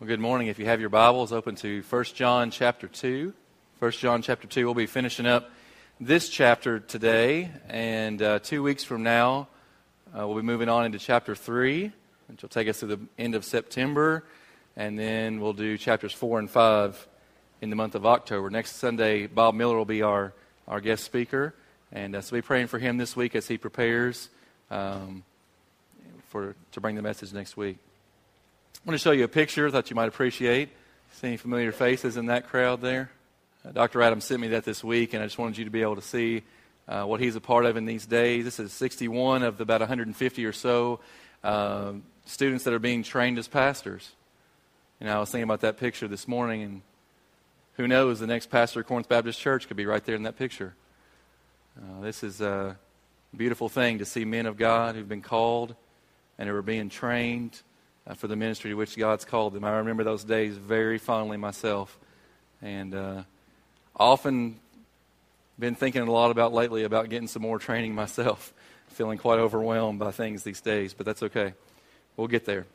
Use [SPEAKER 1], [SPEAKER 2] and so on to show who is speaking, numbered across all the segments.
[SPEAKER 1] Well, good morning. If you have your Bibles, open to 1 John chapter 2. 1 John chapter 2. We'll be finishing up this chapter today, and uh, two weeks from now, uh, we'll be moving on into chapter 3, which will take us to the end of September, and then we'll do chapters 4 and 5 in the month of October. Next Sunday, Bob Miller will be our, our guest speaker, and uh, so be praying for him this week as he prepares um, for, to bring the message next week. I want to show you a picture that you might appreciate. See any familiar faces in that crowd there? Uh, Dr. Adams sent me that this week, and I just wanted you to be able to see uh, what he's a part of in these days. This is 61 of the about 150 or so uh, students that are being trained as pastors. And I was thinking about that picture this morning, and who knows, the next pastor of Corinth Baptist Church could be right there in that picture. Uh, this is a beautiful thing to see men of God who've been called and who are being trained uh, for the ministry to which God's called them. I remember those days very fondly myself. And uh, often been thinking a lot about lately about getting some more training myself. Feeling quite overwhelmed by things these days, but that's okay. We'll get there.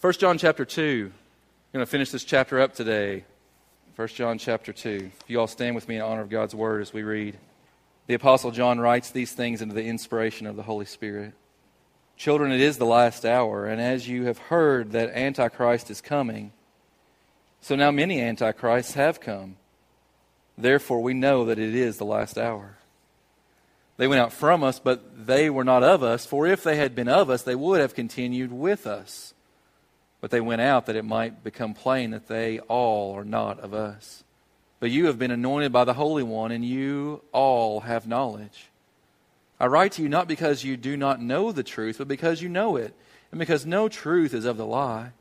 [SPEAKER 1] 1 John chapter 2. I'm going to finish this chapter up today. 1 John chapter 2. If you all stand with me in honor of God's word as we read. The Apostle John writes these things into the inspiration of the Holy Spirit. Children, it is the last hour, and as you have heard that Antichrist is coming, so now many Antichrists have come. Therefore, we know that it is the last hour. They went out from us, but they were not of us, for if they had been of us, they would have continued with us. But they went out that it might become plain that they all are not of us. But you have been anointed by the Holy One, and you all have knowledge. I write to you not because you do not know the truth, but because you know it, and because no truth is of the lie.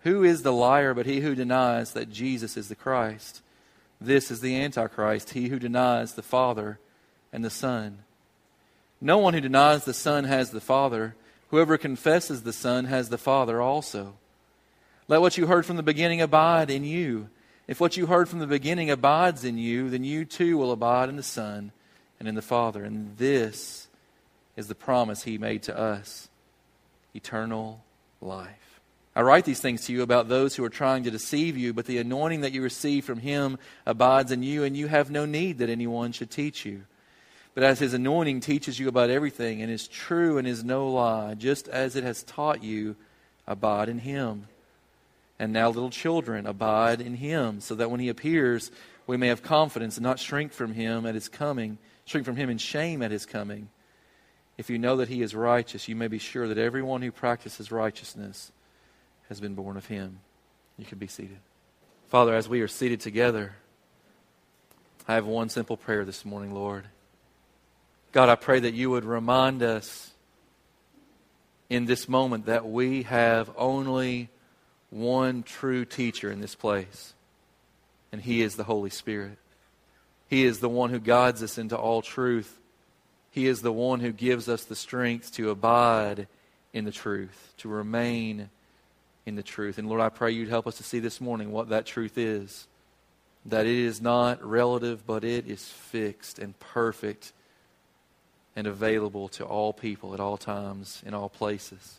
[SPEAKER 1] Who is the liar but he who denies that Jesus is the Christ? This is the Antichrist, he who denies the Father and the Son. No one who denies the Son has the Father. Whoever confesses the Son has the Father also. Let what you heard from the beginning abide in you. If what you heard from the beginning abides in you, then you too will abide in the Son and in the Father. And this is the promise he made to us eternal life. I write these things to you about those who are trying to deceive you, but the anointing that you receive from him abides in you, and you have no need that anyone should teach you. But as his anointing teaches you about everything and is true and is no lie, just as it has taught you, abide in him. And now, little children, abide in him, so that when he appears, we may have confidence and not shrink from him at his coming shrink from him in shame at his coming. If you know that he is righteous, you may be sure that everyone who practices righteousness has been born of him. You can be seated. Father, as we are seated together, I have one simple prayer this morning, Lord. God, I pray that you would remind us in this moment that we have only one true teacher in this place, and he is the Holy Spirit. He is the one who guides us into all truth. He is the one who gives us the strength to abide in the truth, to remain in the truth. And Lord, I pray you'd help us to see this morning what that truth is. That it is not relative, but it is fixed and perfect and available to all people at all times, in all places.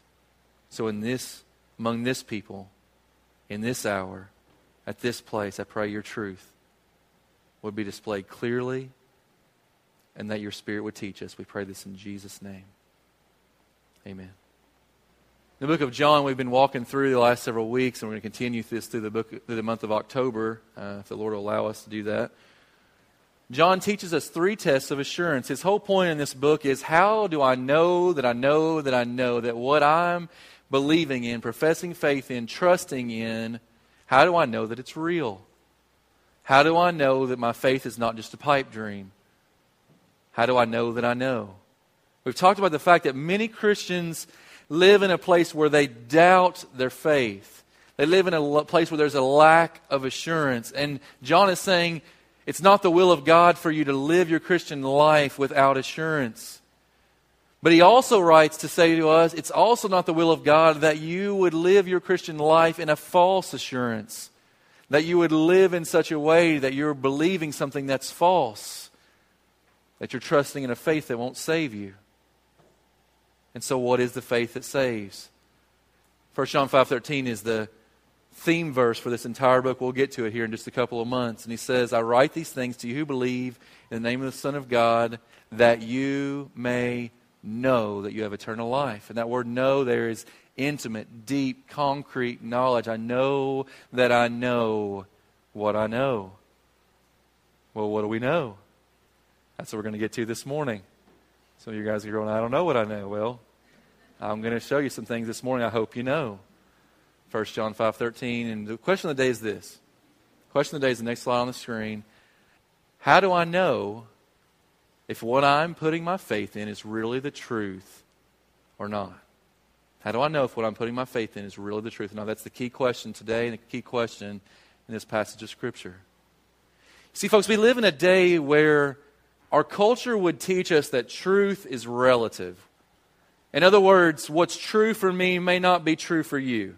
[SPEAKER 1] So, in this, among this people, in this hour, at this place, I pray your truth would be displayed clearly and that your Spirit would teach us. We pray this in Jesus' name. Amen. In The book of John, we've been walking through the last several weeks, and we're going to continue this through the, book, through the month of October, uh, if the Lord will allow us to do that. John teaches us three tests of assurance. His whole point in this book is how do I know that I know that I know that what I'm believing in, professing faith in, trusting in, how do I know that it's real? How do I know that my faith is not just a pipe dream? How do I know that I know? We've talked about the fact that many Christians live in a place where they doubt their faith. They live in a place where there's a lack of assurance. And John is saying it's not the will of God for you to live your Christian life without assurance. But he also writes to say to us, it's also not the will of God that you would live your Christian life in a false assurance that you would live in such a way that you're believing something that's false, that you're trusting in a faith that won't save you. And so what is the faith that saves? 1 John 5:13 is the theme verse for this entire book. We'll get to it here in just a couple of months. And he says, I write these things to you who believe in the name of the Son of God, that you may know that you have eternal life. And that word know there is intimate, deep, concrete knowledge. I know that I know what I know. Well, what do we know? That's what we're going to get to this morning. Some of you guys are going, I don't know what I know. Well, I'm going to show you some things this morning I hope you know. 1 John 5.13. And the question of the day is this. The question of the day is the next slide on the screen. How do I know if what I'm putting my faith in is really the truth or not? How do I know if what I'm putting my faith in is really the truth? Now, that's the key question today and the key question in this passage of Scripture. See, folks, we live in a day where our culture would teach us that truth is relative. In other words, what's true for me may not be true for you.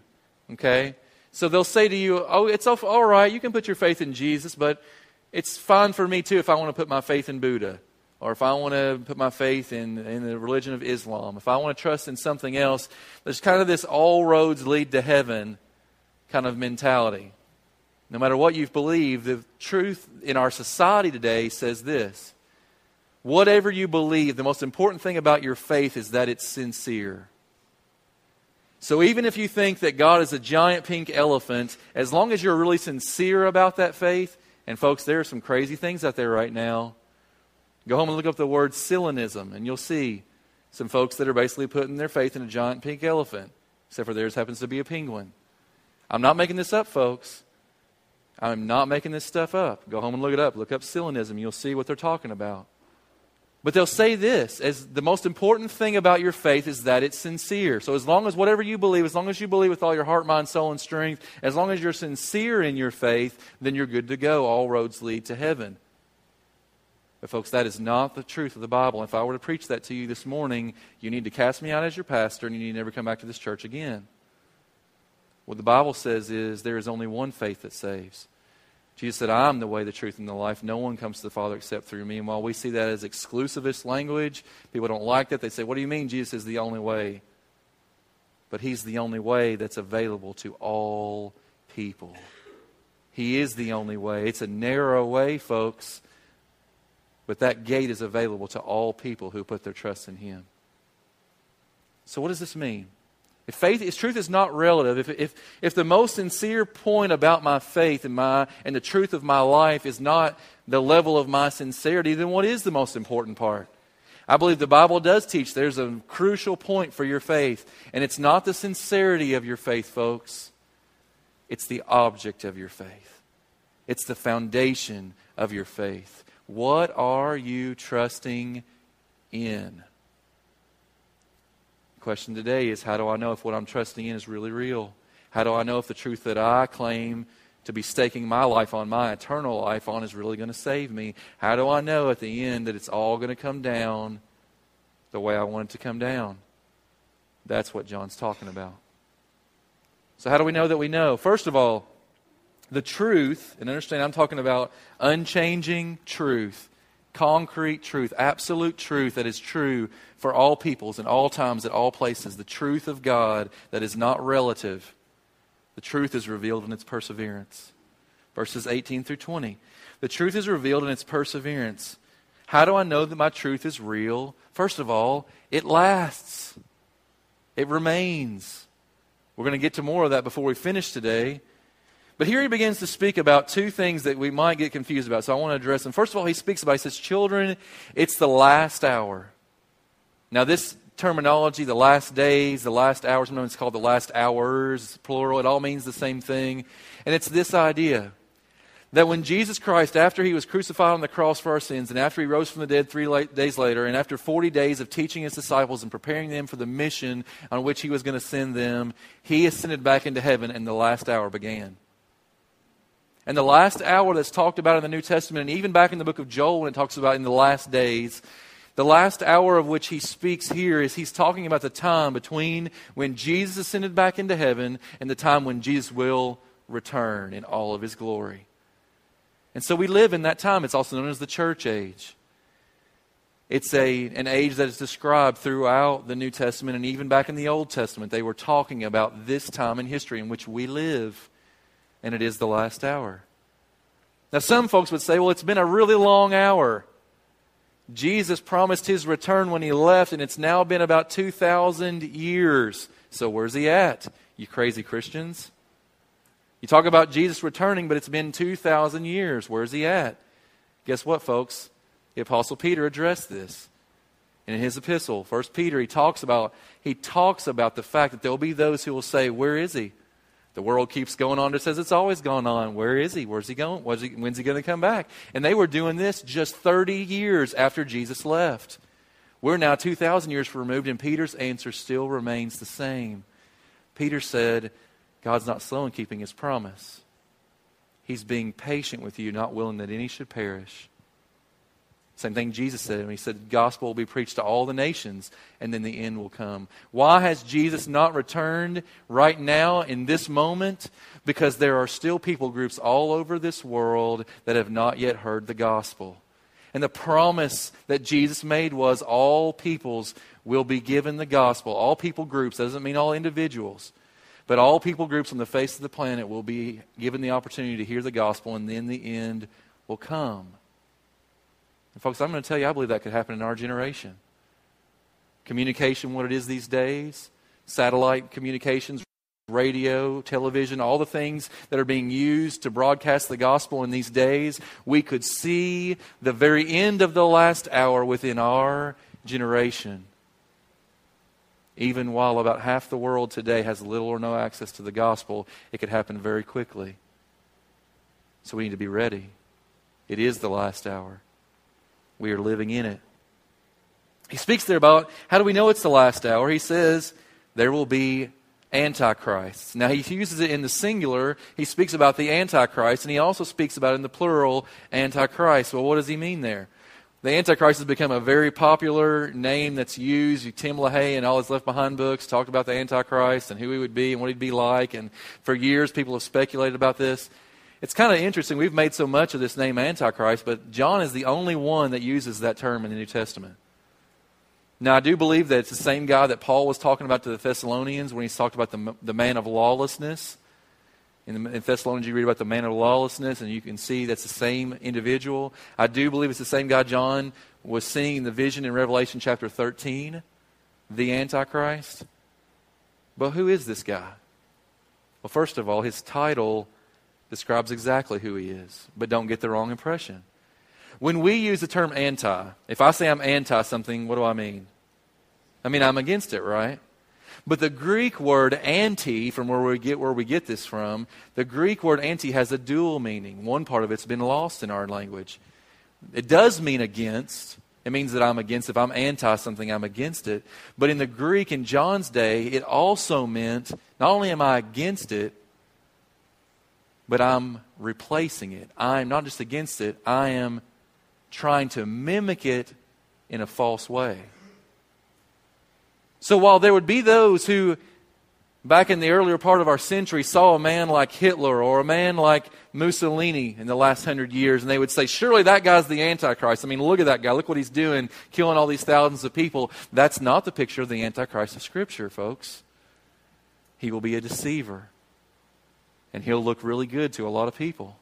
[SPEAKER 1] Okay? So they'll say to you, oh, it's all right, you can put your faith in Jesus, but it's fine for me too if I want to put my faith in Buddha, or if I want to put my faith in, in the religion of Islam, if I want to trust in something else. There's kind of this all roads lead to heaven kind of mentality. No matter what you've believed, the truth in our society today says this whatever you believe, the most important thing about your faith is that it's sincere. So even if you think that God is a giant pink elephant, as long as you're really sincere about that faith, and folks, there are some crazy things out there right now. Go home and look up the word Sillenism, and you'll see some folks that are basically putting their faith in a giant pink elephant, except for theirs happens to be a penguin. I'm not making this up, folks. I'm not making this stuff up. Go home and look it up. Look up Sillenism. You'll see what they're talking about. But they'll say this as the most important thing about your faith is that it's sincere. So, as long as whatever you believe, as long as you believe with all your heart, mind, soul, and strength, as long as you're sincere in your faith, then you're good to go. All roads lead to heaven. But, folks, that is not the truth of the Bible. If I were to preach that to you this morning, you need to cast me out as your pastor and you need to never come back to this church again. What the Bible says is there is only one faith that saves. Jesus said, I'm the way, the truth, and the life. No one comes to the Father except through me. And while we see that as exclusivist language, people don't like that. They say, What do you mean Jesus is the only way? But He's the only way that's available to all people. He is the only way. It's a narrow way, folks, but that gate is available to all people who put their trust in Him. So, what does this mean? If faith, if truth is not relative, if, if, if the most sincere point about my faith and, my, and the truth of my life is not the level of my sincerity, then what is the most important part? I believe the Bible does teach there's a crucial point for your faith, and it's not the sincerity of your faith, folks. It's the object of your faith. It's the foundation of your faith. What are you trusting in? The question today is how do I know if what I'm trusting in is really real? How do I know if the truth that I claim to be staking my life on, my eternal life on, is really going to save me? How do I know at the end that it's all going to come down the way I want it to come down? That's what John's talking about. So, how do we know that we know? First of all, the truth, and understand I'm talking about unchanging truth, concrete truth, absolute truth that is true for all peoples in all times, at all places, the truth of God that is not relative. The truth is revealed in its perseverance. Verses 18 through 20. The truth is revealed in its perseverance. How do I know that my truth is real? First of all, it lasts, it remains. We're going to get to more of that before we finish today. But here he begins to speak about two things that we might get confused about. So I want to address them. First of all, he speaks about, he says, Children, it's the last hour. Now, this terminology, the last days, the last hours, sometimes it's called the last hours, plural, it all means the same thing. And it's this idea that when Jesus Christ, after he was crucified on the cross for our sins, and after he rose from the dead three days later, and after 40 days of teaching his disciples and preparing them for the mission on which he was going to send them, he ascended back into heaven, and the last hour began. And the last hour that's talked about in the New Testament, and even back in the book of Joel, when it talks about in the last days, the last hour of which he speaks here is he's talking about the time between when Jesus ascended back into heaven and the time when Jesus will return in all of his glory. And so we live in that time. It's also known as the church age. It's a, an age that is described throughout the New Testament and even back in the Old Testament. They were talking about this time in history in which we live. And it is the last hour. Now, some folks would say, well, it's been a really long hour. Jesus promised his return when he left, and it's now been about 2,000 years. So, where's he at? You crazy Christians? You talk about Jesus returning, but it's been 2,000 years. Where's he at? Guess what, folks? The Apostle Peter addressed this. And in his epistle, First Peter, he talks about he talks about the fact that there'll be those who will say, Where is he? The world keeps going on. It says it's always gone on. Where is he? Where's he going? He, when's he going to come back? And they were doing this just 30 years after Jesus left. We're now 2,000 years removed, and Peter's answer still remains the same. Peter said, God's not slow in keeping his promise. He's being patient with you, not willing that any should perish. Same thing Jesus said. He said, the gospel will be preached to all the nations, and then the end will come. Why has Jesus not returned right now in this moment? Because there are still people groups all over this world that have not yet heard the gospel. And the promise that Jesus made was all peoples will be given the gospel. All people groups, doesn't mean all individuals, but all people groups on the face of the planet will be given the opportunity to hear the gospel, and then the end will come. And folks, I'm going to tell you, I believe that could happen in our generation. Communication, what it is these days, satellite communications, radio, television, all the things that are being used to broadcast the gospel in these days, we could see the very end of the last hour within our generation. Even while about half the world today has little or no access to the gospel, it could happen very quickly. So we need to be ready. It is the last hour. We are living in it. He speaks there about how do we know it's the last hour? He says there will be antichrists. Now, he uses it in the singular. He speaks about the antichrist, and he also speaks about it in the plural, antichrist. Well, what does he mean there? The Antichrist has become a very popular name that's used. Tim LaHaye and all his Left Behind books talked about the Antichrist and who he would be and what he'd be like. And for years, people have speculated about this. It's kind of interesting. We've made so much of this name Antichrist, but John is the only one that uses that term in the New Testament. Now, I do believe that it's the same guy that Paul was talking about to the Thessalonians when he talked about the, the man of lawlessness. In, the, in Thessalonians, you read about the man of lawlessness, and you can see that's the same individual. I do believe it's the same guy John was seeing in the vision in Revelation chapter 13, the Antichrist. But who is this guy? Well, first of all, his title describes exactly who he is. But don't get the wrong impression. When we use the term anti, if I say I'm anti something, what do I mean? I mean I'm against it, right? But the Greek word anti, from where we get where we get this from, the Greek word anti has a dual meaning. One part of it's been lost in our language. It does mean against. It means that I'm against. If I'm anti something, I'm against it. But in the Greek in John's day, it also meant not only am I against it, but I'm replacing it. I'm not just against it, I am trying to mimic it in a false way. So while there would be those who, back in the earlier part of our century, saw a man like Hitler or a man like Mussolini in the last hundred years, and they would say, Surely that guy's the Antichrist. I mean, look at that guy. Look what he's doing, killing all these thousands of people. That's not the picture of the Antichrist of Scripture, folks. He will be a deceiver and he'll look really good to a lot of people.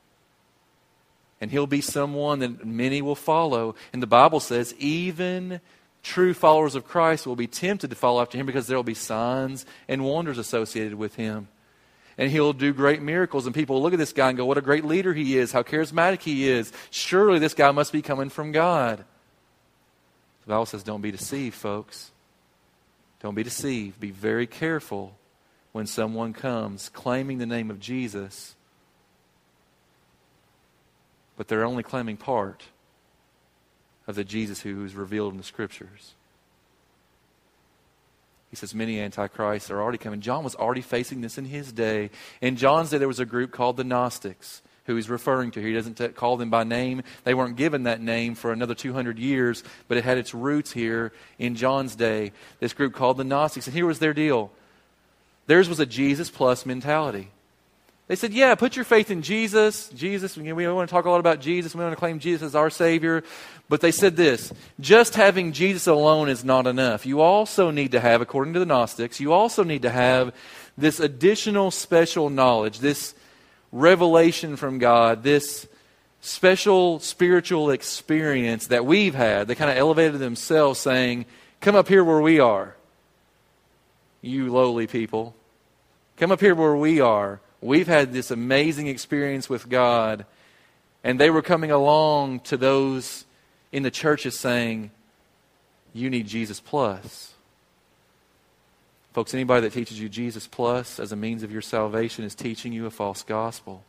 [SPEAKER 1] And he'll be someone that many will follow. And the Bible says, even true followers of Christ will be tempted to follow after him because there will be signs and wonders associated with him. And he'll do great miracles, and people will look at this guy and go, What a great leader he is, how charismatic he is. Surely this guy must be coming from God. The Bible says, Don't be deceived, folks. Don't be deceived. Be very careful when someone comes claiming the name of Jesus, but they're only claiming part of the Jesus who is revealed in the Scriptures. He says many antichrists are already coming. John was already facing this in his day. In John's day, there was a group called the Gnostics who he's referring to. He doesn't t- call them by name. They weren't given that name for another 200 years, but it had its roots here in John's day. This group called the Gnostics. And here was their deal Theirs was a Jesus plus mentality. They said, Yeah, put your faith in Jesus. Jesus, we want to talk a lot about Jesus. We want to claim Jesus as our Savior. But they said this just having Jesus alone is not enough. You also need to have, according to the Gnostics, you also need to have this additional special knowledge, this revelation from God, this special spiritual experience that we've had. They kind of elevated themselves, saying, Come up here where we are, you lowly people. Come up here where we are. We've had this amazing experience with God. And they were coming along to those in the churches saying, You need Jesus plus. Folks, anybody that teaches you Jesus plus as a means of your salvation is teaching you a false gospel.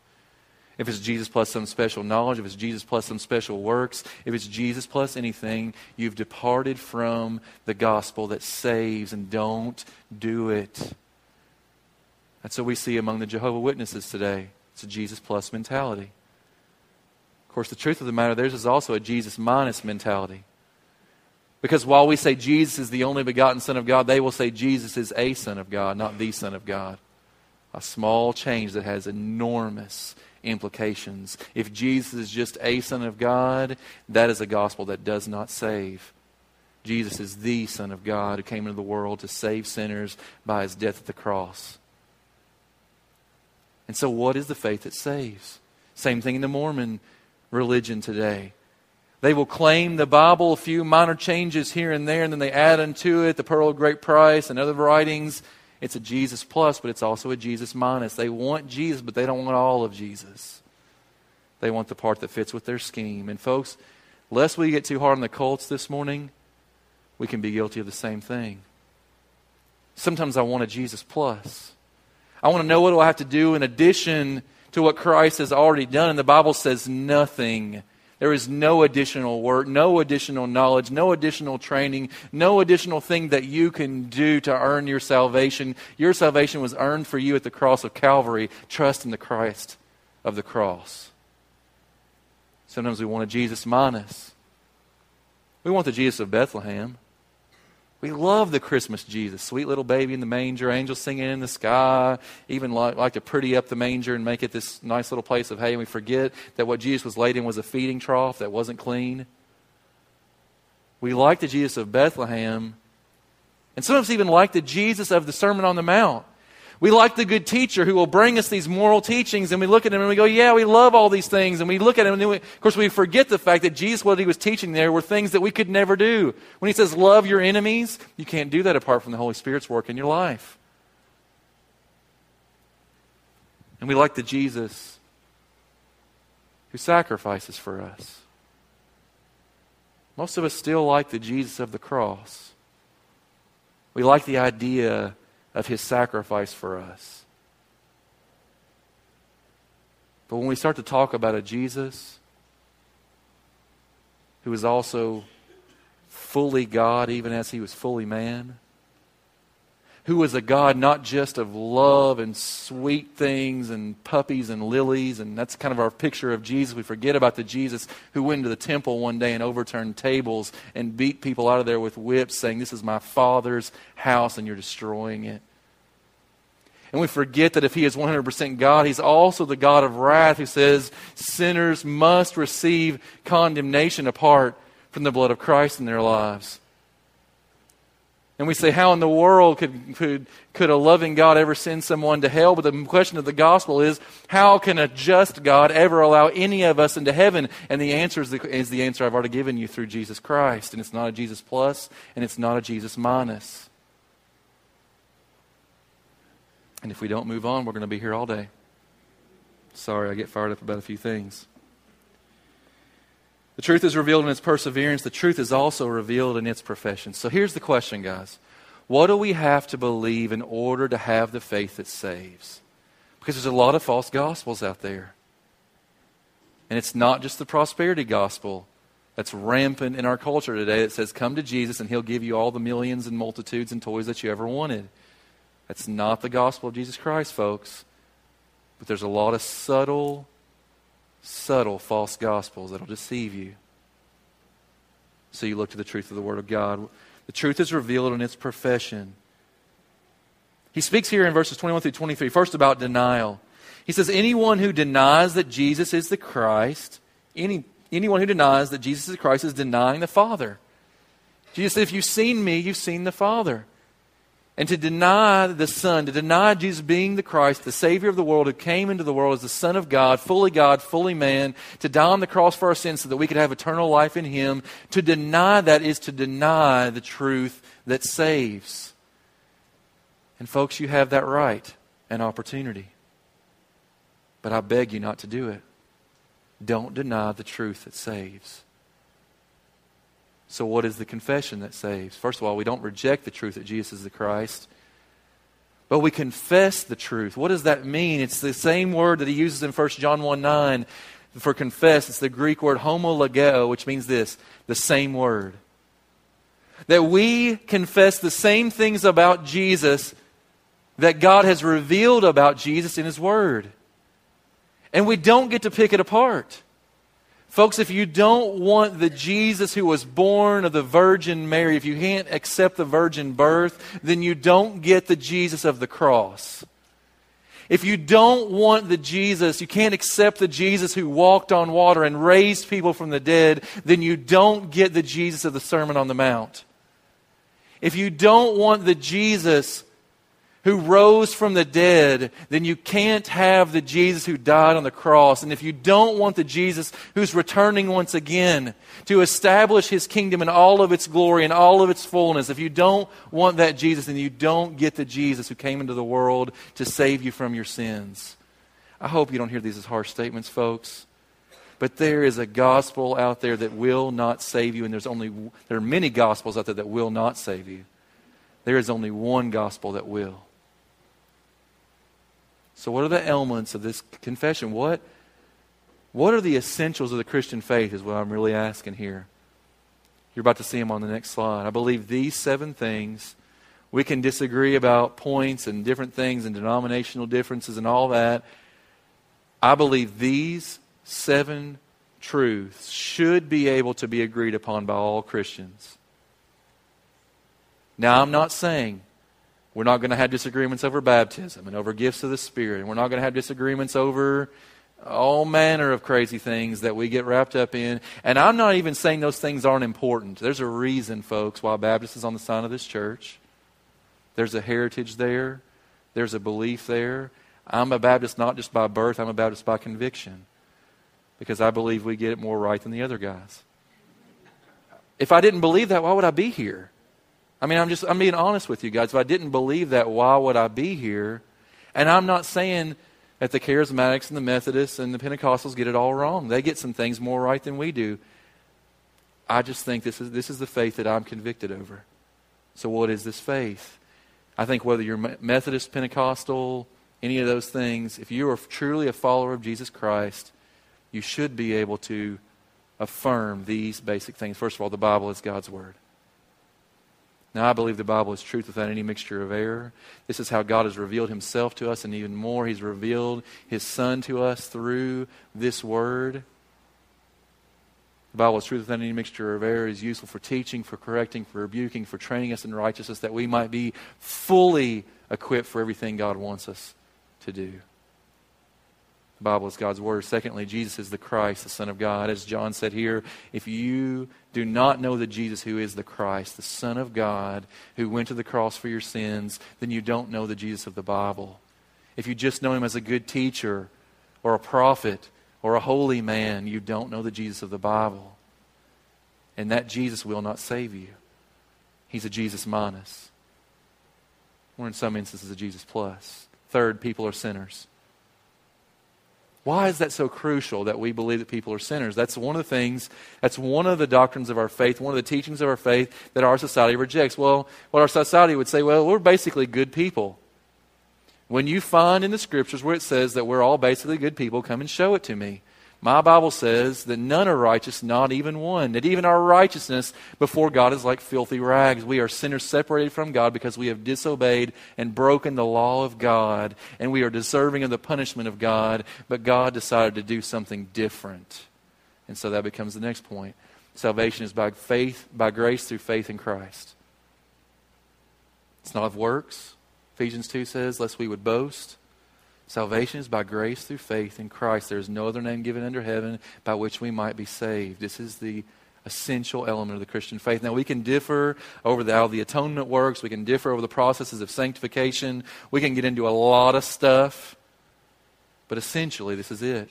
[SPEAKER 1] If it's Jesus plus some special knowledge, if it's Jesus plus some special works, if it's Jesus plus anything, you've departed from the gospel that saves and don't do it. That's what we see among the Jehovah Witnesses today. It's a Jesus plus mentality. Of course, the truth of the matter, theirs is also a Jesus minus mentality. Because while we say Jesus is the only begotten Son of God, they will say Jesus is a Son of God, not the Son of God. A small change that has enormous implications. If Jesus is just a Son of God, that is a gospel that does not save. Jesus is the Son of God who came into the world to save sinners by his death at the cross. And so, what is the faith that saves? Same thing in the Mormon religion today. They will claim the Bible, a few minor changes here and there, and then they add unto it the Pearl of Great Price and other writings. It's a Jesus plus, but it's also a Jesus minus. They want Jesus, but they don't want all of Jesus. They want the part that fits with their scheme. And, folks, lest we get too hard on the cults this morning, we can be guilty of the same thing. Sometimes I want a Jesus plus. I want to know what do I have to do in addition to what Christ has already done. And the Bible says nothing. There is no additional work, no additional knowledge, no additional training, no additional thing that you can do to earn your salvation. Your salvation was earned for you at the cross of Calvary. Trust in the Christ of the cross. Sometimes we want a Jesus minus. We want the Jesus of Bethlehem. We love the Christmas Jesus, sweet little baby in the manger, angels singing in the sky, even like, like to pretty up the manger and make it this nice little place of hay. And we forget that what Jesus was laid in was a feeding trough that wasn't clean. We like the Jesus of Bethlehem, and sometimes even like the Jesus of the Sermon on the Mount. We like the good teacher who will bring us these moral teachings, and we look at him and we go, Yeah, we love all these things. And we look at him, and we, of course, we forget the fact that Jesus, what he was teaching there, were things that we could never do. When he says, Love your enemies, you can't do that apart from the Holy Spirit's work in your life. And we like the Jesus who sacrifices for us. Most of us still like the Jesus of the cross. We like the idea of his sacrifice for us. But when we start to talk about a Jesus who is also fully God, even as he was fully man, who was a God not just of love and sweet things and puppies and lilies, and that's kind of our picture of Jesus. We forget about the Jesus who went into the temple one day and overturned tables and beat people out of there with whips, saying, This is my Father's house, and you're destroying it. And we forget that if he is 100% God, he's also the God of wrath who says sinners must receive condemnation apart from the blood of Christ in their lives. And we say, how in the world could, could, could a loving God ever send someone to hell? But the question of the gospel is, how can a just God ever allow any of us into heaven? And the answer is the, is the answer I've already given you through Jesus Christ. And it's not a Jesus plus, and it's not a Jesus minus. And if we don't move on, we're going to be here all day. Sorry, I get fired up about a few things. The truth is revealed in its perseverance. The truth is also revealed in its profession. So here's the question, guys. What do we have to believe in order to have the faith that saves? Because there's a lot of false gospels out there. And it's not just the prosperity gospel that's rampant in our culture today that says, come to Jesus and he'll give you all the millions and multitudes and toys that you ever wanted. That's not the gospel of Jesus Christ, folks. But there's a lot of subtle, subtle false gospels that'll deceive you. So you look to the truth of the Word of God. The truth is revealed in its profession. He speaks here in verses 21 through 23, first about denial. He says, Anyone who denies that Jesus is the Christ, any, anyone who denies that Jesus is the Christ is denying the Father. Jesus said, If you've seen me, you've seen the Father. And to deny the Son, to deny Jesus being the Christ, the Savior of the world, who came into the world as the Son of God, fully God, fully man, to die on the cross for our sins so that we could have eternal life in Him, to deny that is to deny the truth that saves. And folks, you have that right and opportunity. But I beg you not to do it. Don't deny the truth that saves. So, what is the confession that saves? First of all, we don't reject the truth that Jesus is the Christ, but we confess the truth. What does that mean? It's the same word that he uses in 1 John 1 9 for confess. It's the Greek word homologeo, which means this the same word. That we confess the same things about Jesus that God has revealed about Jesus in His Word. And we don't get to pick it apart. Folks, if you don't want the Jesus who was born of the Virgin Mary, if you can't accept the virgin birth, then you don't get the Jesus of the cross. If you don't want the Jesus, you can't accept the Jesus who walked on water and raised people from the dead, then you don't get the Jesus of the Sermon on the Mount. If you don't want the Jesus who rose from the dead, then you can't have the Jesus who died on the cross. And if you don't want the Jesus who's returning once again to establish his kingdom in all of its glory and all of its fullness, if you don't want that Jesus, then you don't get the Jesus who came into the world to save you from your sins. I hope you don't hear these as harsh statements, folks. But there is a gospel out there that will not save you, and there's only there are many gospels out there that will not save you. There is only one gospel that will. So, what are the elements of this confession? What, what are the essentials of the Christian faith, is what I'm really asking here. You're about to see them on the next slide. I believe these seven things. We can disagree about points and different things and denominational differences and all that. I believe these seven truths should be able to be agreed upon by all Christians. Now, I'm not saying we're not going to have disagreements over baptism and over gifts of the Spirit. We're not going to have disagreements over all manner of crazy things that we get wrapped up in. And I'm not even saying those things aren't important. There's a reason, folks, why Baptist is on the sign of this church. There's a heritage there, there's a belief there. I'm a Baptist not just by birth, I'm a Baptist by conviction. Because I believe we get it more right than the other guys. If I didn't believe that, why would I be here? I mean, I'm just, I'm being honest with you guys. If I didn't believe that, why would I be here? And I'm not saying that the charismatics and the Methodists and the Pentecostals get it all wrong. They get some things more right than we do. I just think this is, this is the faith that I'm convicted over. So, what is this faith? I think whether you're Methodist, Pentecostal, any of those things, if you are truly a follower of Jesus Christ, you should be able to affirm these basic things. First of all, the Bible is God's Word. Now, I believe the Bible is truth without any mixture of error. This is how God has revealed himself to us, and even more, he's revealed his Son to us through this word. The Bible is truth without any mixture of error, is useful for teaching, for correcting, for rebuking, for training us in righteousness, that we might be fully equipped for everything God wants us to do. The Bible is God's Word. Secondly, Jesus is the Christ, the Son of God. As John said here, if you do not know the Jesus who is the Christ, the Son of God, who went to the cross for your sins, then you don't know the Jesus of the Bible. If you just know him as a good teacher or a prophet or a holy man, you don't know the Jesus of the Bible. And that Jesus will not save you. He's a Jesus minus. Or in some instances, a Jesus plus. Third, people are sinners. Why is that so crucial that we believe that people are sinners? That's one of the things, that's one of the doctrines of our faith, one of the teachings of our faith that our society rejects. Well, what our society would say, well, we're basically good people. When you find in the scriptures where it says that we're all basically good people, come and show it to me. My Bible says that none are righteous, not even one. That even our righteousness before God is like filthy rags. We are sinners separated from God because we have disobeyed and broken the law of God, and we are deserving of the punishment of God, but God decided to do something different. And so that becomes the next point. Salvation is by faith, by grace through faith in Christ. It's not of works. Ephesians 2 says, lest we would boast. Salvation is by grace through faith in Christ. There is no other name given under heaven by which we might be saved. This is the essential element of the Christian faith. Now, we can differ over the, how the atonement works, we can differ over the processes of sanctification, we can get into a lot of stuff, but essentially, this is it.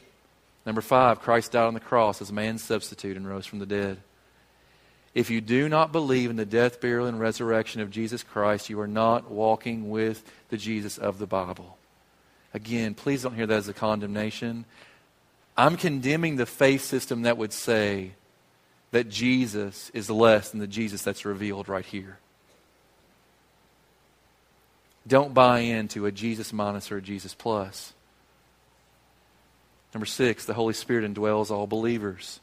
[SPEAKER 1] Number five, Christ died on the cross as man's substitute and rose from the dead. If you do not believe in the death, burial, and resurrection of Jesus Christ, you are not walking with the Jesus of the Bible. Again, please don't hear that as a condemnation. I'm condemning the faith system that would say that Jesus is less than the Jesus that's revealed right here. Don't buy into a Jesus minus or a Jesus plus. Number six, the Holy Spirit indwells all believers.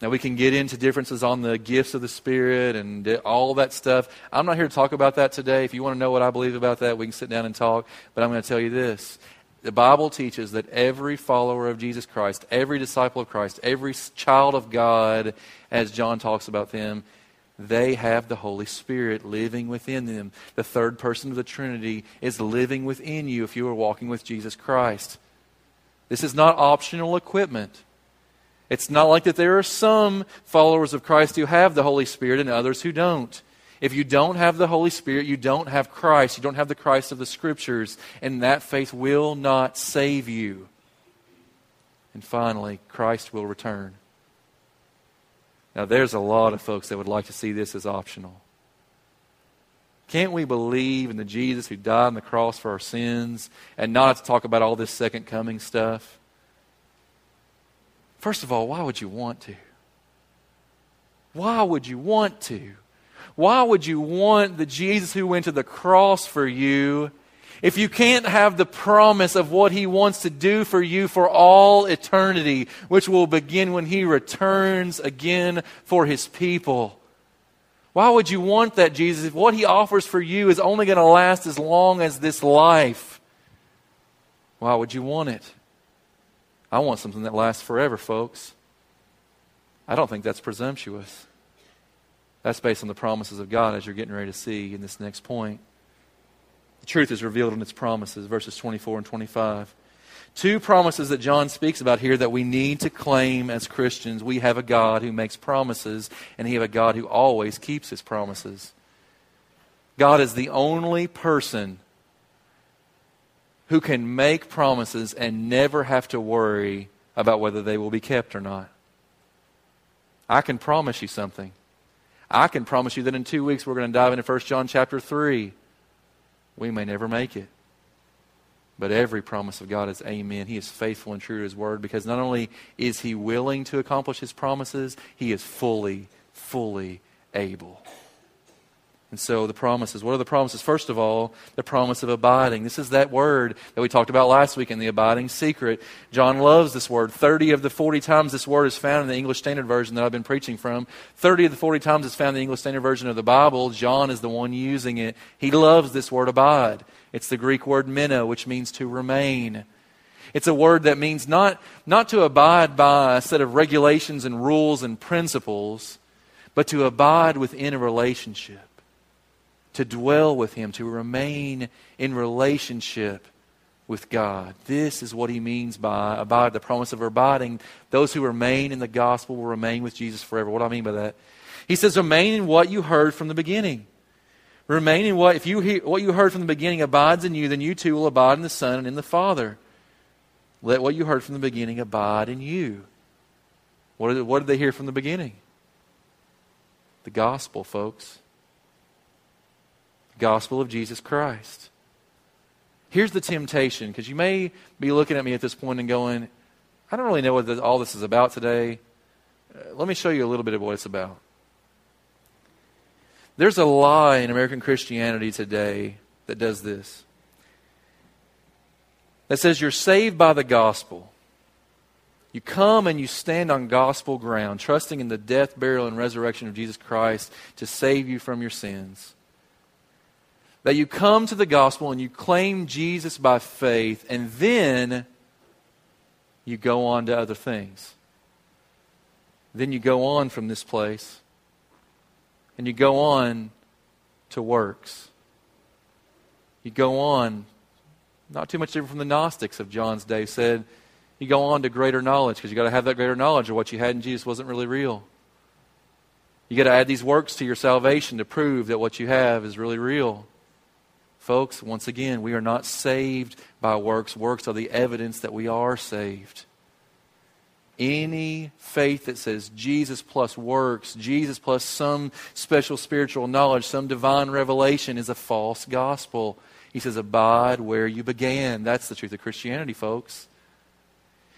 [SPEAKER 1] Now, we can get into differences on the gifts of the Spirit and all that stuff. I'm not here to talk about that today. If you want to know what I believe about that, we can sit down and talk. But I'm going to tell you this. The Bible teaches that every follower of Jesus Christ, every disciple of Christ, every child of God, as John talks about them, they have the Holy Spirit living within them. The third person of the Trinity is living within you if you are walking with Jesus Christ. This is not optional equipment. It's not like that there are some followers of Christ who have the Holy Spirit and others who don't. If you don't have the Holy Spirit, you don't have Christ. You don't have the Christ of the Scriptures, and that faith will not save you. And finally, Christ will return. Now, there's a lot of folks that would like to see this as optional. Can't we believe in the Jesus who died on the cross for our sins and not to talk about all this second coming stuff? First of all, why would you want to? Why would you want to? Why would you want the Jesus who went to the cross for you if you can't have the promise of what he wants to do for you for all eternity, which will begin when he returns again for his people? Why would you want that, Jesus, if what he offers for you is only going to last as long as this life? Why would you want it? I want something that lasts forever, folks. I don't think that's presumptuous. That's based on the promises of God, as you're getting ready to see in this next point. The truth is revealed in its promises, verses 24 and 25. Two promises that John speaks about here that we need to claim as Christians. We have a God who makes promises, and we have a God who always keeps his promises. God is the only person who can make promises and never have to worry about whether they will be kept or not. I can promise you something. I can promise you that in two weeks we're going to dive into 1 John chapter 3. We may never make it. But every promise of God is amen. He is faithful and true to his word because not only is he willing to accomplish his promises, he is fully, fully able. And so the promises, what are the promises? First of all, the promise of abiding. This is that word that we talked about last week in the abiding secret. John loves this word. 30 of the 40 times this word is found in the English Standard Version that I've been preaching from. 30 of the 40 times it's found in the English Standard Version of the Bible. John is the one using it. He loves this word abide. It's the Greek word meno, which means to remain. It's a word that means not, not to abide by a set of regulations and rules and principles, but to abide within a relationship to dwell with Him, to remain in relationship with God. This is what He means by abide, the promise of abiding. Those who remain in the gospel will remain with Jesus forever. What do I mean by that? He says, remain in what you heard from the beginning. Remain in what, if you hear, what you heard from the beginning abides in you, then you too will abide in the Son and in the Father. Let what you heard from the beginning abide in you. What did, what did they hear from the beginning? The gospel, folks gospel of Jesus Christ. Here's the temptation, because you may be looking at me at this point and going, I don't really know what all this is about today. Uh, let me show you a little bit of what it's about. There's a lie in American Christianity today that does this that says you're saved by the gospel. You come and you stand on gospel ground, trusting in the death, burial, and resurrection of Jesus Christ to save you from your sins that you come to the gospel and you claim Jesus by faith, and then you go on to other things. Then you go on from this place and you go on to works. You go on, not too much different from the Gnostics of John's day said, you go on to greater knowledge because you got to have that greater knowledge or what you had in Jesus wasn't really real. You got to add these works to your salvation to prove that what you have is really real. Folks, once again, we are not saved by works. Works are the evidence that we are saved. Any faith that says Jesus plus works, Jesus plus some special spiritual knowledge, some divine revelation is a false gospel. He says, Abide where you began. That's the truth of Christianity, folks.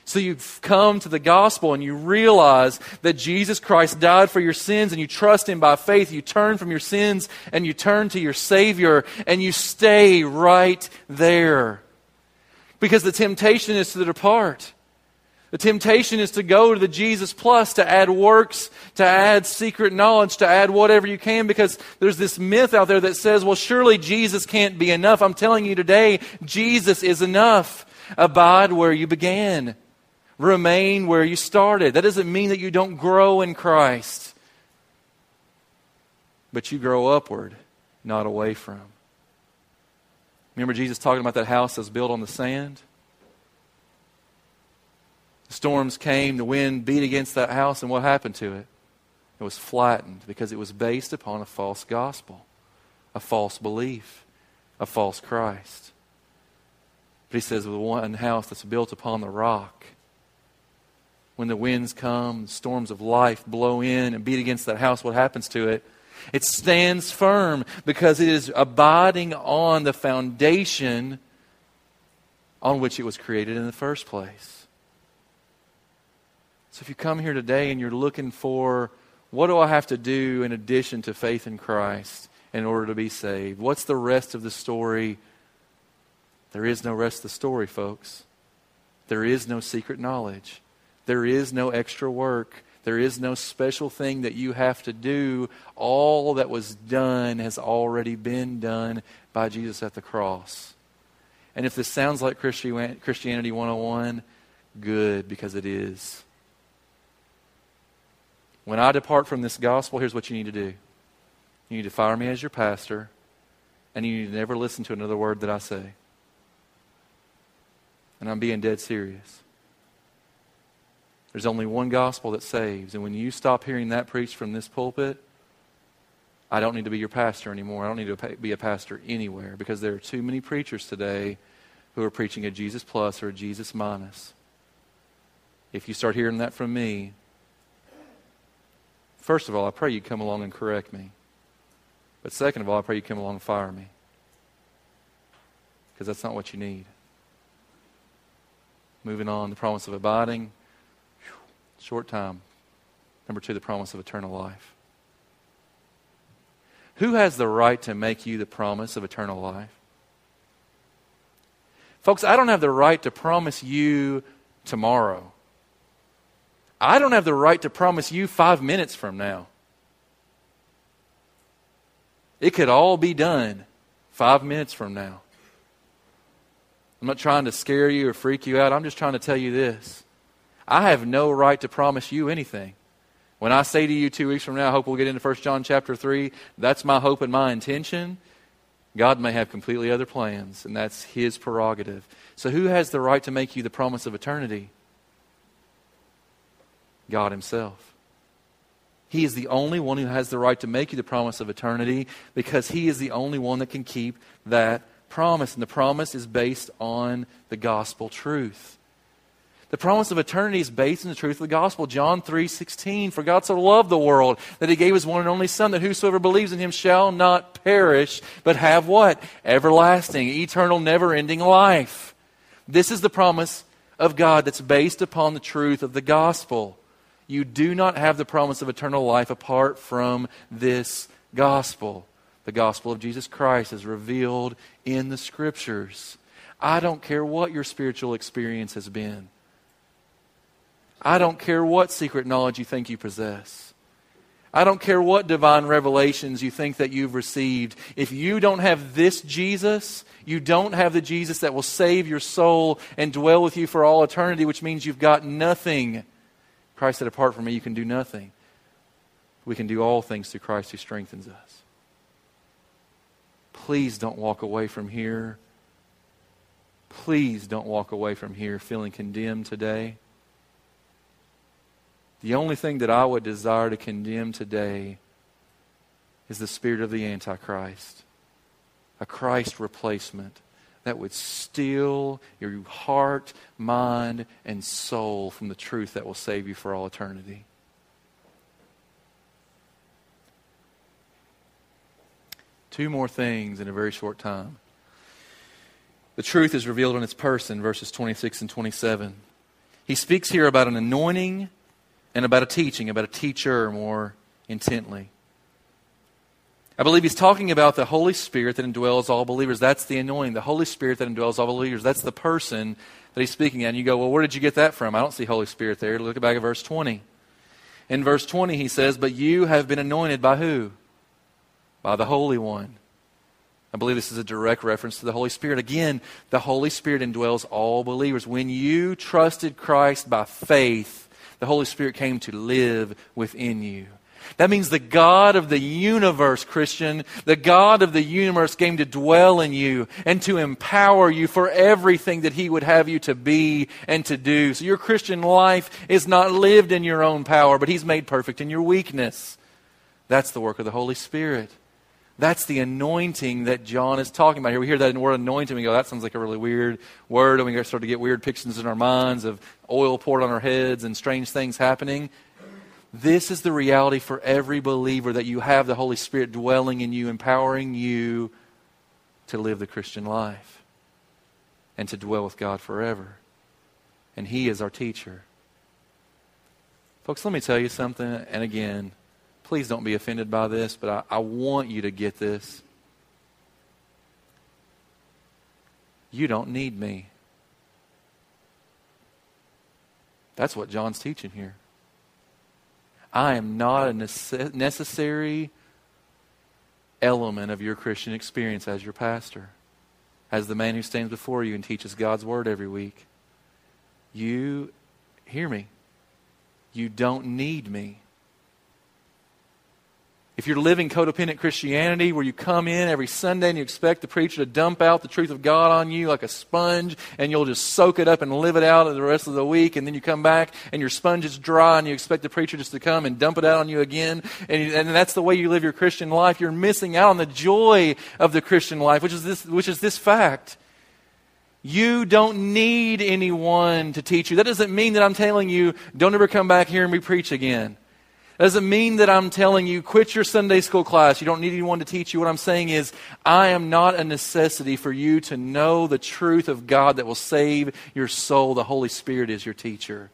[SPEAKER 1] So you've come to the gospel and you realize that Jesus Christ died for your sins and you trust him by faith. You turn from your sins and you turn to your Savior and you stay right there. Because the temptation is to depart. The temptation is to go to the Jesus Plus, to add works, to add secret knowledge, to add whatever you can, because there's this myth out there that says, well, surely Jesus can't be enough. I'm telling you today, Jesus is enough. Abide where you began remain where you started. That doesn't mean that you don't grow in Christ, but you grow upward, not away from. Remember Jesus talking about that house that's built on the sand? The storms came, the wind beat against that house, and what happened to it? It was flattened because it was based upon a false gospel, a false belief, a false Christ. But he says, with one house that's built upon the rock, when the winds come, storms of life blow in and beat against that house, what happens to it? It stands firm because it is abiding on the foundation on which it was created in the first place. So if you come here today and you're looking for what do I have to do in addition to faith in Christ in order to be saved? What's the rest of the story? There is no rest of the story, folks. There is no secret knowledge. There is no extra work. There is no special thing that you have to do. All that was done has already been done by Jesus at the cross. And if this sounds like Christianity 101, good, because it is. When I depart from this gospel, here's what you need to do you need to fire me as your pastor, and you need to never listen to another word that I say. And I'm being dead serious. There's only one gospel that saves. And when you stop hearing that preached from this pulpit, I don't need to be your pastor anymore. I don't need to be a pastor anywhere because there are too many preachers today who are preaching a Jesus plus or a Jesus minus. If you start hearing that from me, first of all, I pray you come along and correct me. But second of all, I pray you come along and fire me. Because that's not what you need. Moving on, the promise of abiding. Short time. Number two, the promise of eternal life. Who has the right to make you the promise of eternal life? Folks, I don't have the right to promise you tomorrow. I don't have the right to promise you five minutes from now. It could all be done five minutes from now. I'm not trying to scare you or freak you out. I'm just trying to tell you this. I have no right to promise you anything. When I say to you two weeks from now, I hope we'll get into 1 John chapter 3, that's my hope and my intention. God may have completely other plans, and that's His prerogative. So, who has the right to make you the promise of eternity? God Himself. He is the only one who has the right to make you the promise of eternity because He is the only one that can keep that promise. And the promise is based on the gospel truth. The promise of eternity is based in the truth of the gospel. John 3:16 For God so loved the world that he gave his one and only son that whosoever believes in him shall not perish but have what? Everlasting, eternal, never-ending life. This is the promise of God that's based upon the truth of the gospel. You do not have the promise of eternal life apart from this gospel. The gospel of Jesus Christ is revealed in the scriptures. I don't care what your spiritual experience has been. I don't care what secret knowledge you think you possess. I don't care what divine revelations you think that you've received. If you don't have this Jesus, you don't have the Jesus that will save your soul and dwell with you for all eternity, which means you've got nothing. Christ said, Apart from me, you can do nothing. We can do all things through Christ who strengthens us. Please don't walk away from here. Please don't walk away from here feeling condemned today. The only thing that I would desire to condemn today is the spirit of the Antichrist, a Christ replacement that would steal your heart, mind, and soul from the truth that will save you for all eternity. Two more things in a very short time. The truth is revealed in its person, verses 26 and 27. He speaks here about an anointing and about a teaching, about a teacher more intently. I believe he's talking about the Holy Spirit that indwells all believers. That's the anointing. The Holy Spirit that indwells all believers. That's the person that he's speaking at. And you go, well, where did you get that from? I don't see Holy Spirit there. Look back at verse 20. In verse 20, he says, But you have been anointed by who? By the Holy One. I believe this is a direct reference to the Holy Spirit. Again, the Holy Spirit indwells all believers. When you trusted Christ by faith, the Holy Spirit came to live within you. That means the God of the universe, Christian, the God of the universe came to dwell in you and to empower you for everything that He would have you to be and to do. So your Christian life is not lived in your own power, but He's made perfect in your weakness. That's the work of the Holy Spirit. That's the anointing that John is talking about here. We hear that in the word anointing, we go, that sounds like a really weird word, and we start to get weird pictures in our minds of oil poured on our heads and strange things happening. This is the reality for every believer that you have the Holy Spirit dwelling in you, empowering you to live the Christian life and to dwell with God forever. And He is our teacher. Folks, let me tell you something, and again, please don't be offended by this, but I, I want you to get this. You don't need me. That's what John's teaching here. I am not a necessary element of your Christian experience as your pastor, as the man who stands before you and teaches God's word every week. You, hear me, you don't need me. If you're living codependent Christianity where you come in every Sunday and you expect the preacher to dump out the truth of God on you like a sponge and you'll just soak it up and live it out the rest of the week and then you come back and your sponge is dry and you expect the preacher just to come and dump it out on you again and, and that's the way you live your Christian life, you're missing out on the joy of the Christian life, which is this, which is this fact. You don't need anyone to teach you. That doesn't mean that I'm telling you, don't ever come back here and we preach again doesn't mean that I'm telling you, quit your Sunday school class. You don't need anyone to teach you. What I'm saying is, I am not a necessity for you to know the truth of God that will save your soul. The Holy Spirit is your teacher.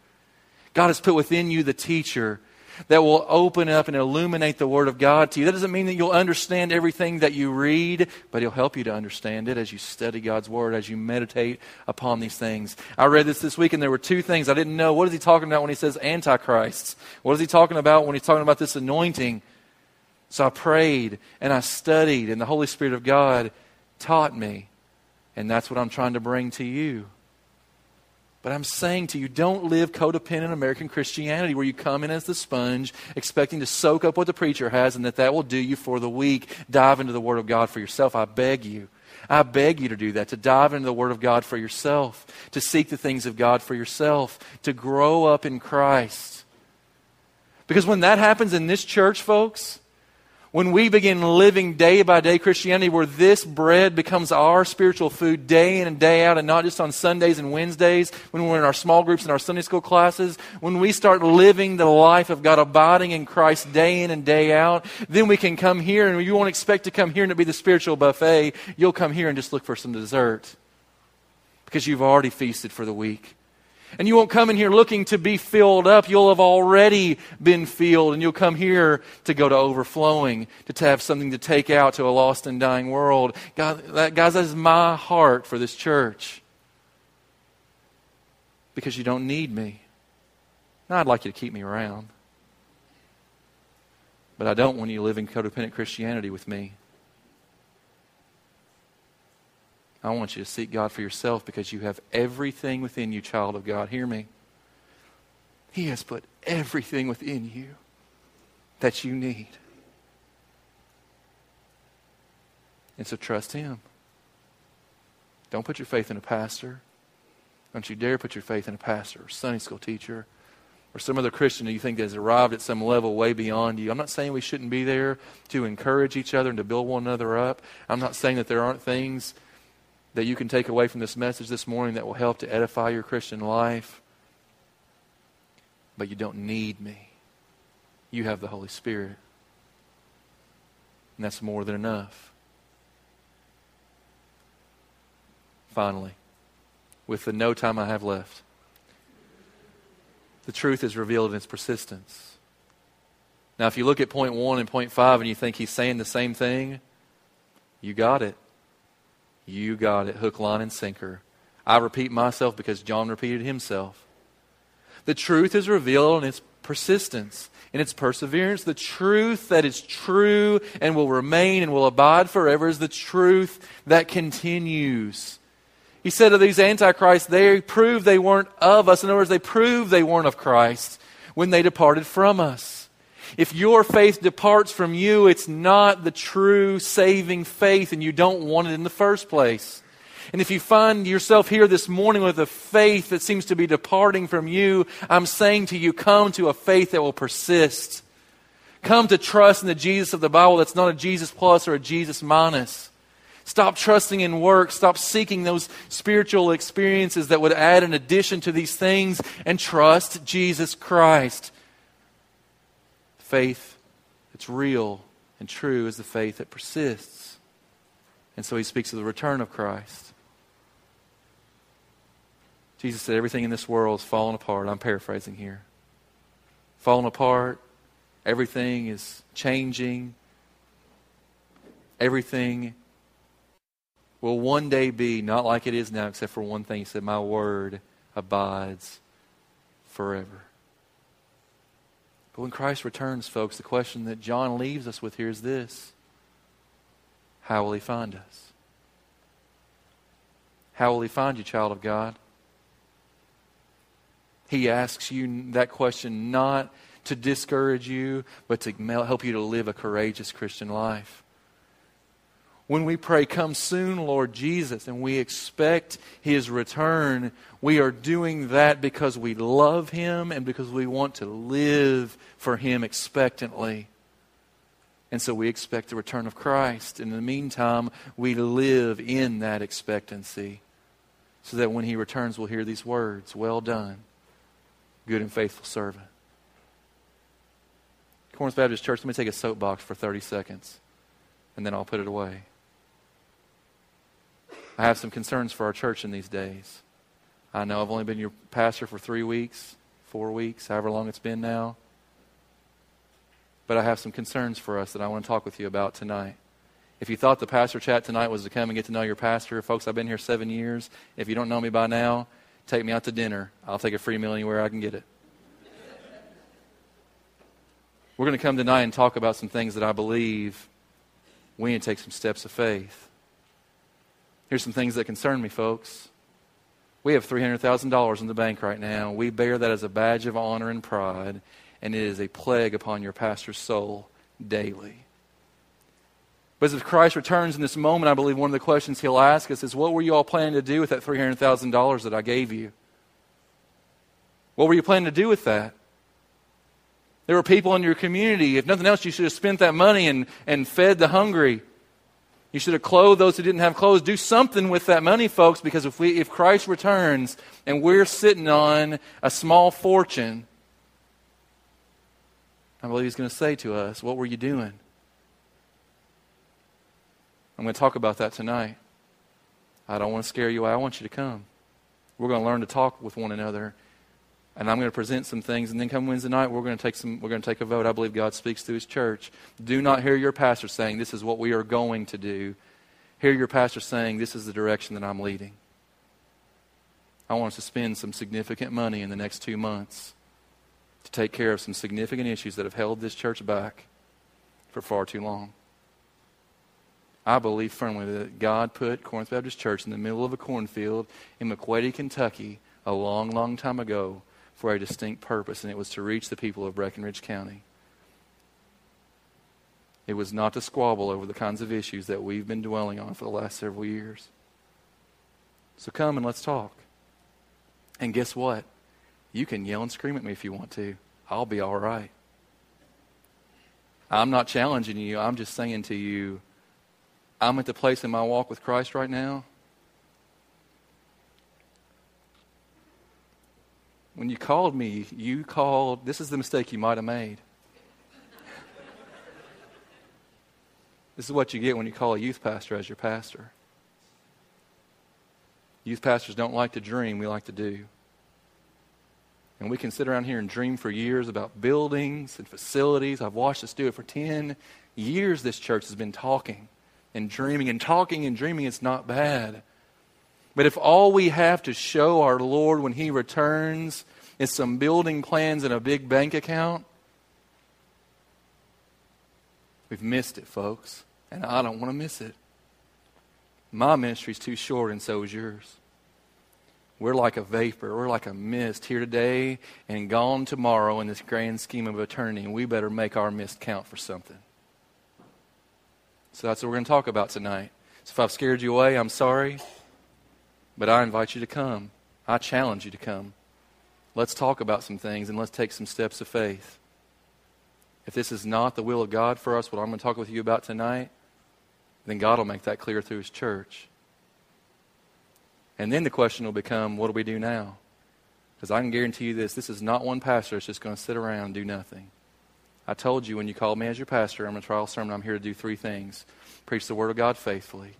[SPEAKER 1] God has put within you the teacher that will open up and illuminate the Word of God to you. That doesn't mean that you'll understand everything that you read, but He'll help you to understand it as you study God's Word, as you meditate upon these things. I read this this week, and there were two things I didn't know. What is He talking about when He says Antichrists? What is He talking about when He's talking about this anointing? So I prayed and I studied, and the Holy Spirit of God taught me. And that's what I'm trying to bring to you. But I'm saying to you, don't live codependent American Christianity where you come in as the sponge, expecting to soak up what the preacher has and that that will do you for the week. Dive into the Word of God for yourself. I beg you. I beg you to do that, to dive into the Word of God for yourself, to seek the things of God for yourself, to grow up in Christ. Because when that happens in this church, folks, when we begin living day by day Christianity where this bread becomes our spiritual food day in and day out and not just on Sundays and Wednesdays, when we're in our small groups and our Sunday school classes, when we start living the life of God abiding in Christ day in and day out, then we can come here and you won't expect to come here and to be the spiritual buffet. You'll come here and just look for some dessert because you've already feasted for the week. And you won't come in here looking to be filled up. You'll have already been filled, and you'll come here to go to overflowing, to have something to take out to a lost and dying world. God, that, guys, that is my heart for this church. Because you don't need me. Now, I'd like you to keep me around. But I don't want you in codependent Christianity with me. I want you to seek God for yourself because you have everything within you, child of God. Hear me. He has put everything within you that you need. And so trust Him. Don't put your faith in a pastor. Don't you dare put your faith in a pastor or Sunday school teacher or some other Christian that you think has arrived at some level way beyond you. I'm not saying we shouldn't be there to encourage each other and to build one another up. I'm not saying that there aren't things that you can take away from this message this morning that will help to edify your Christian life. But you don't need me. You have the Holy Spirit. And that's more than enough. Finally, with the no time I have left, the truth is revealed in its persistence. Now, if you look at point one and point five and you think he's saying the same thing, you got it. You got it. Hook, line, and sinker. I repeat myself because John repeated himself. The truth is revealed in its persistence, in its perseverance. The truth that is true and will remain and will abide forever is the truth that continues. He said of these antichrists, they proved they weren't of us. In other words, they proved they weren't of Christ when they departed from us. If your faith departs from you, it's not the true saving faith, and you don't want it in the first place. And if you find yourself here this morning with a faith that seems to be departing from you, I'm saying to you, come to a faith that will persist. Come to trust in the Jesus of the Bible that's not a Jesus plus or a Jesus minus. Stop trusting in works. Stop seeking those spiritual experiences that would add an addition to these things and trust Jesus Christ. Faith that's real and true is the faith that persists. And so he speaks of the return of Christ. Jesus said, Everything in this world is falling apart. I'm paraphrasing here. Falling apart. Everything is changing. Everything will one day be not like it is now, except for one thing. He said, My word abides forever. But when Christ returns, folks, the question that John leaves us with here is this How will he find us? How will he find you, child of God? He asks you that question not to discourage you, but to help you to live a courageous Christian life when we pray, Come soon, Lord Jesus, and we expect His return, we are doing that because we love Him and because we want to live for Him expectantly. And so we expect the return of Christ. And in the meantime, we live in that expectancy so that when He returns, we'll hear these words Well done, good and faithful servant. Corinth Baptist Church, let me take a soapbox for 30 seconds, and then I'll put it away. I have some concerns for our church in these days. I know I've only been your pastor for three weeks, four weeks, however long it's been now. But I have some concerns for us that I want to talk with you about tonight. If you thought the pastor chat tonight was to come and get to know your pastor, folks, I've been here seven years. If you don't know me by now, take me out to dinner. I'll take a free meal anywhere I can get it. We're going to come tonight and talk about some things that I believe we need to take some steps of faith. Here's some things that concern me, folks. We have $300,000 in the bank right now. We bear that as a badge of honor and pride, and it is a plague upon your pastor's soul daily. But as Christ returns in this moment, I believe one of the questions he'll ask us is What were you all planning to do with that $300,000 that I gave you? What were you planning to do with that? There were people in your community. If nothing else, you should have spent that money and, and fed the hungry. You should have clothed those who didn't have clothes. Do something with that money, folks, because if, we, if Christ returns and we're sitting on a small fortune, I believe he's going to say to us, What were you doing? I'm going to talk about that tonight. I don't want to scare you. I want you to come. We're going to learn to talk with one another and I'm going to present some things. And then come Wednesday night, we're going to take some. We're going to take a vote. I believe God speaks to His church. Do not hear your pastor saying this is what we are going to do. Hear your pastor saying this is the direction that I'm leading. I want us to spend some significant money in the next two months to take care of some significant issues that have held this church back for far too long. I believe firmly that God put Corinth Baptist Church in the middle of a cornfield in McQuady, Kentucky, a long, long time ago for a distinct purpose, and it was to reach the people of Breckinridge County. It was not to squabble over the kinds of issues that we've been dwelling on for the last several years. So come and let's talk. And guess what? You can yell and scream at me if you want to. I'll be all right. I'm not challenging you. I'm just saying to you, I'm at the place in my walk with Christ right now. When you called me, you called, this is the mistake you might have made. This is what you get when you call a youth pastor as your pastor. Youth pastors don't like to dream, we like to do. And we can sit around here and dream for years about buildings and facilities. I've watched us do it for 10 years. This church has been talking and dreaming and talking and dreaming. It's not bad. But if all we have to show our Lord when He returns is some building plans and a big bank account, we've missed it, folks and I don't want to miss it. My ministry's too short, and so is yours. We're like a vapor. We're like a mist here today and gone tomorrow in this grand scheme of eternity, and we better make our mist count for something. So that's what we're going to talk about tonight. So if I've scared you away, I'm sorry, but I invite you to come. I challenge you to come. Let's talk about some things and let's take some steps of faith. If this is not the will of God for us, what I'm going to talk with you about tonight, then God will make that clear through His church. And then the question will become what do we do now? Because I can guarantee you this this is not one pastor that's just going to sit around and do nothing. I told you when you called me as your pastor, I'm going to a trial sermon, I'm here to do three things preach the Word of God faithfully,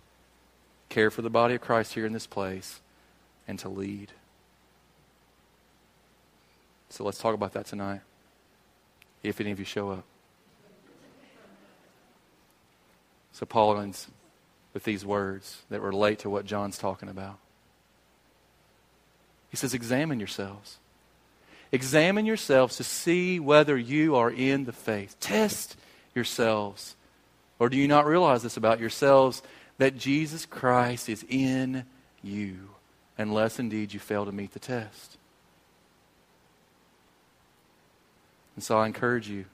[SPEAKER 1] care for the body of Christ here in this place, and to lead. So let's talk about that tonight, if any of you show up. So Paul ends with these words that relate to what John's talking about. He says, Examine yourselves. Examine yourselves to see whether you are in the faith. Test yourselves. Or do you not realize this about yourselves that Jesus Christ is in you, unless indeed you fail to meet the test? And so I encourage you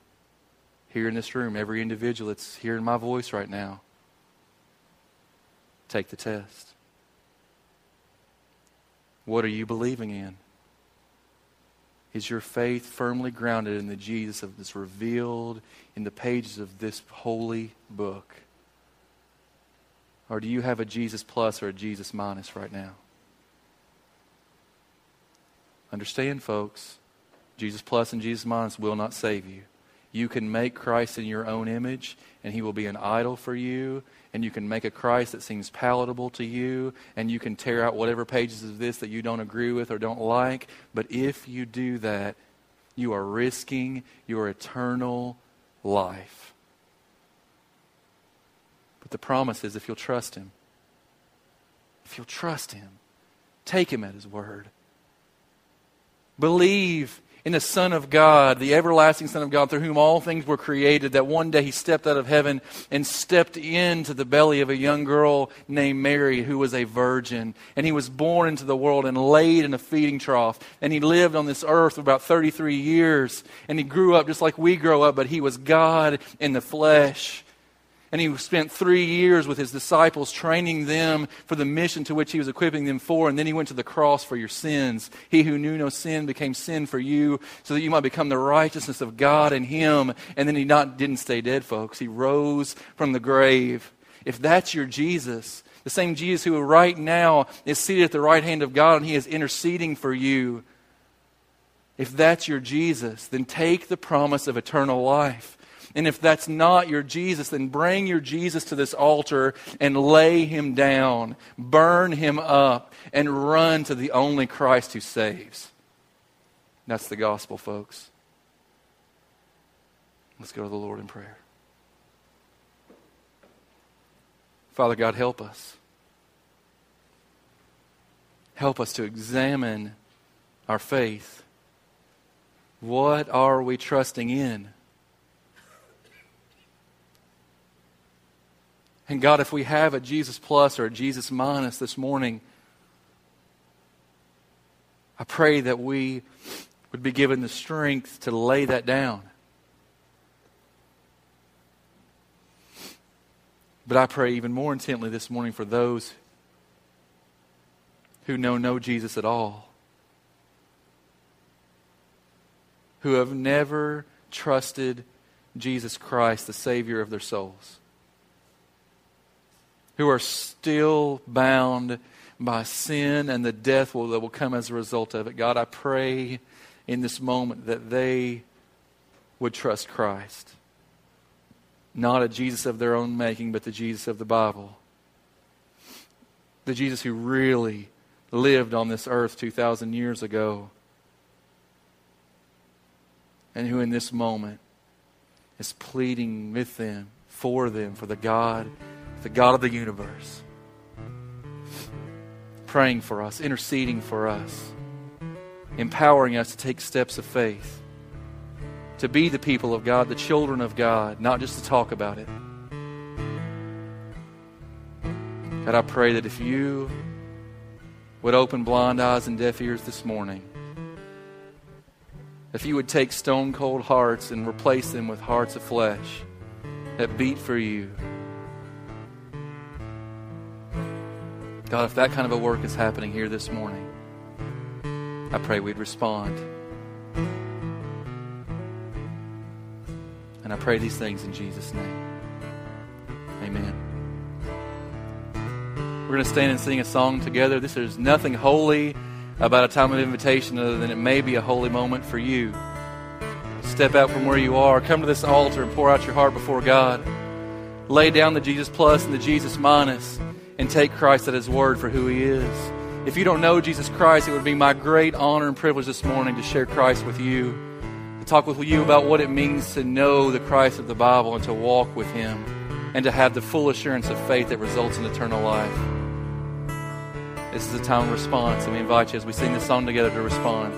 [SPEAKER 1] here in this room, every individual that's hearing my voice right now, take the test. What are you believing in? Is your faith firmly grounded in the Jesus that's revealed in the pages of this holy book? Or do you have a Jesus plus or a Jesus minus right now? Understand, folks, Jesus plus and Jesus minus will not save you. You can make Christ in your own image, and he will be an idol for you. And you can make a Christ that seems palatable to you, and you can tear out whatever pages of this that you don't agree with or don't like. But if you do that, you are risking your eternal life. But the promise is if you'll trust him, if you'll trust him, take him at his word. Believe in the Son of God, the everlasting Son of God, through whom all things were created, that one day he stepped out of heaven and stepped into the belly of a young girl named Mary, who was a virgin. And he was born into the world and laid in a feeding trough. And he lived on this earth for about 33 years. And he grew up just like we grow up, but he was God in the flesh. And he spent three years with his disciples, training them for the mission to which he was equipping them for. And then he went to the cross for your sins. He who knew no sin became sin for you, so that you might become the righteousness of God in him. And then he not, didn't stay dead, folks. He rose from the grave. If that's your Jesus, the same Jesus who right now is seated at the right hand of God and he is interceding for you, if that's your Jesus, then take the promise of eternal life. And if that's not your Jesus, then bring your Jesus to this altar and lay him down, burn him up, and run to the only Christ who saves. That's the gospel, folks. Let's go to the Lord in prayer. Father God, help us. Help us to examine our faith. What are we trusting in? And God, if we have a Jesus plus or a Jesus minus this morning, I pray that we would be given the strength to lay that down. But I pray even more intently this morning for those who know no Jesus at all. who have never trusted Jesus Christ, the Savior of their souls, who are still bound by sin and the death will, that will come as a result of it. God, I pray in this moment that they would trust Christ. Not a Jesus of their own making, but the Jesus of the Bible. The Jesus who really lived on this earth 2,000 years ago. And who in this moment is pleading with them, for them, for the God, the God of the universe. Praying for us, interceding for us, empowering us to take steps of faith, to be the people of God, the children of God, not just to talk about it. God, I pray that if you would open blind eyes and deaf ears this morning, if you would take stone cold hearts and replace them with hearts of flesh that beat for you. God, if that kind of a work is happening here this morning, I pray we'd respond. And I pray these things in Jesus' name. Amen. We're going to stand and sing a song together. This is nothing holy about a time of invitation other than it may be a holy moment for you. Step out from where you are, come to this altar and pour out your heart before God. Lay down the Jesus plus and the Jesus minus and take Christ at His word for who He is. If you don't know Jesus Christ, it would be my great honor and privilege this morning to share Christ with you, to talk with you about what it means to know the Christ of the Bible and to walk with Him, and to have the full assurance of faith that results in eternal life. This is a time of response, and we invite you as we sing this song together to respond.